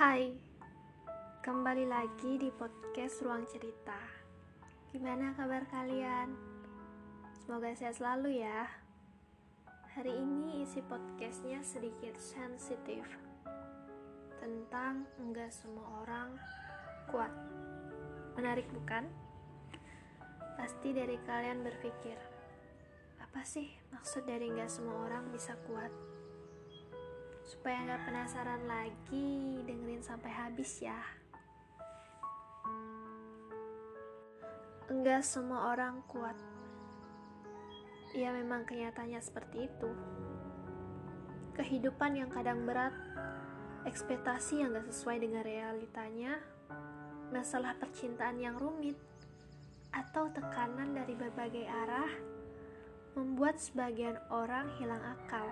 Hai, kembali lagi di podcast Ruang Cerita. Gimana kabar kalian? Semoga sehat selalu ya. Hari ini isi podcastnya sedikit sensitif tentang enggak semua orang kuat. Menarik bukan? Pasti dari kalian berpikir, apa sih maksud dari enggak semua orang bisa kuat? Supaya nggak penasaran lagi, dengerin sampai habis ya. Enggak semua orang kuat. Ya memang kenyataannya seperti itu. Kehidupan yang kadang berat, ekspektasi yang gak sesuai dengan realitanya, masalah percintaan yang rumit, atau tekanan dari berbagai arah, membuat sebagian orang hilang akal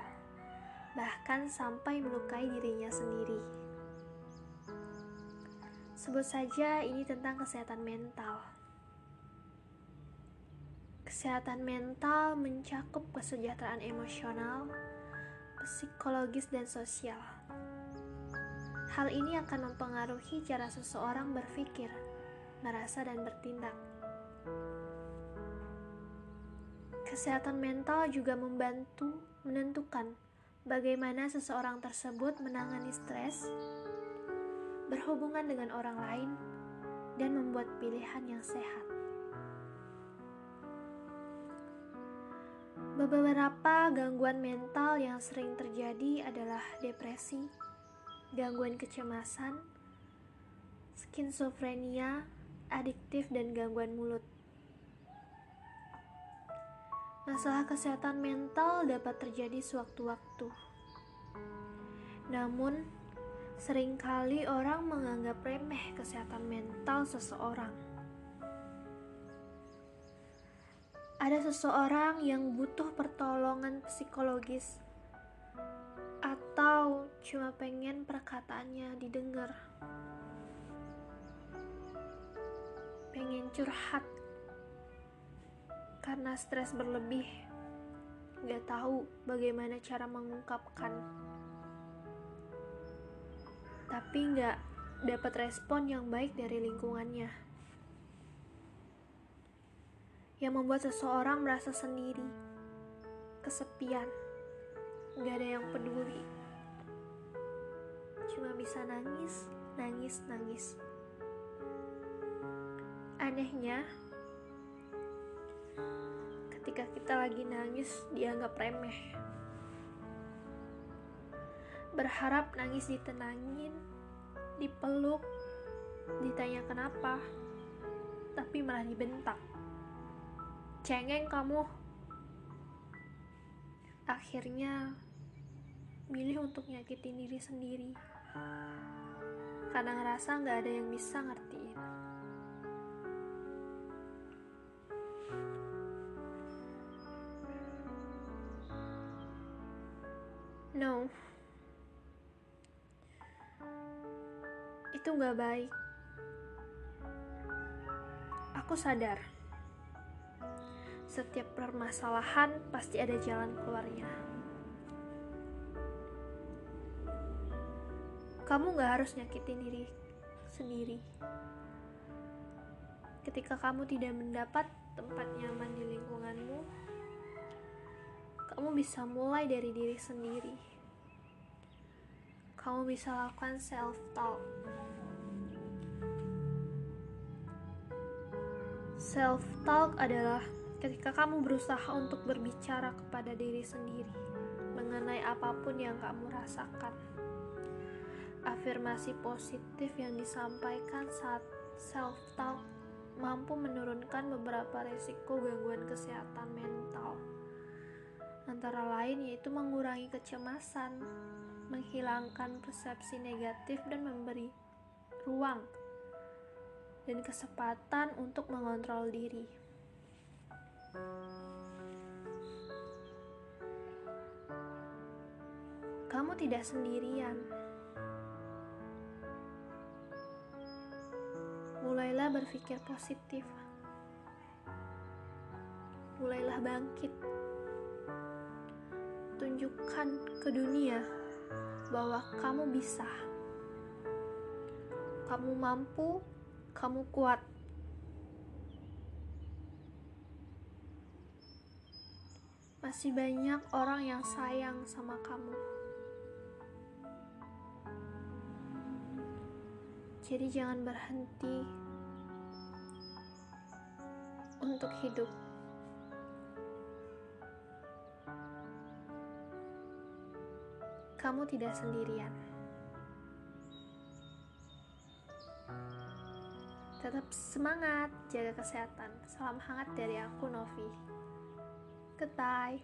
bahkan sampai melukai dirinya sendiri. Sebut saja ini tentang kesehatan mental. Kesehatan mental mencakup kesejahteraan emosional, psikologis, dan sosial. Hal ini akan mempengaruhi cara seseorang berpikir, merasa, dan bertindak. Kesehatan mental juga membantu menentukan bagaimana seseorang tersebut menangani stres, berhubungan dengan orang lain, dan membuat pilihan yang sehat. Beberapa gangguan mental yang sering terjadi adalah depresi, gangguan kecemasan, skizofrenia, adiktif, dan gangguan mulut. Masalah kesehatan mental dapat terjadi sewaktu-waktu. Namun, sering kali orang menganggap remeh kesehatan mental seseorang. Ada seseorang yang butuh pertolongan psikologis atau cuma pengen perkataannya didengar. Pengen curhat karena stres berlebih, gak tahu bagaimana cara mengungkapkan. Tapi gak dapat respon yang baik dari lingkungannya. Yang membuat seseorang merasa sendiri, kesepian, gak ada yang peduli. Cuma bisa nangis, nangis, nangis. Anehnya, ketika kita lagi nangis dianggap remeh. Berharap nangis ditenangin, dipeluk, ditanya kenapa, tapi malah dibentak. Cengeng kamu. Akhirnya milih untuk nyakitin diri sendiri. Karena ngerasa gak ada yang bisa ngertiin. No. Itu gak baik. Aku sadar. Setiap permasalahan pasti ada jalan keluarnya. Kamu gak harus nyakitin diri sendiri. Ketika kamu tidak mendapat tempat nyaman di lingkunganmu, kamu bisa mulai dari diri sendiri. Kamu bisa lakukan self-talk. Self-talk adalah ketika kamu berusaha untuk berbicara kepada diri sendiri mengenai apa pun yang kamu rasakan. Afirmasi positif yang disampaikan saat self-talk mampu menurunkan beberapa resiko gangguan kesehatan mental antara lain yaitu mengurangi kecemasan, menghilangkan persepsi negatif dan memberi ruang dan kesempatan untuk mengontrol diri. Kamu tidak sendirian. Mulailah berpikir positif. Mulailah bangkit tunjukkan ke dunia bahwa kamu bisa. Kamu mampu, kamu kuat. Masih banyak orang yang sayang sama kamu. Jadi, jangan berhenti untuk hidup. Kamu tidak sendirian. Tetap semangat, jaga kesehatan. Salam hangat dari aku, Novi. Goodbye.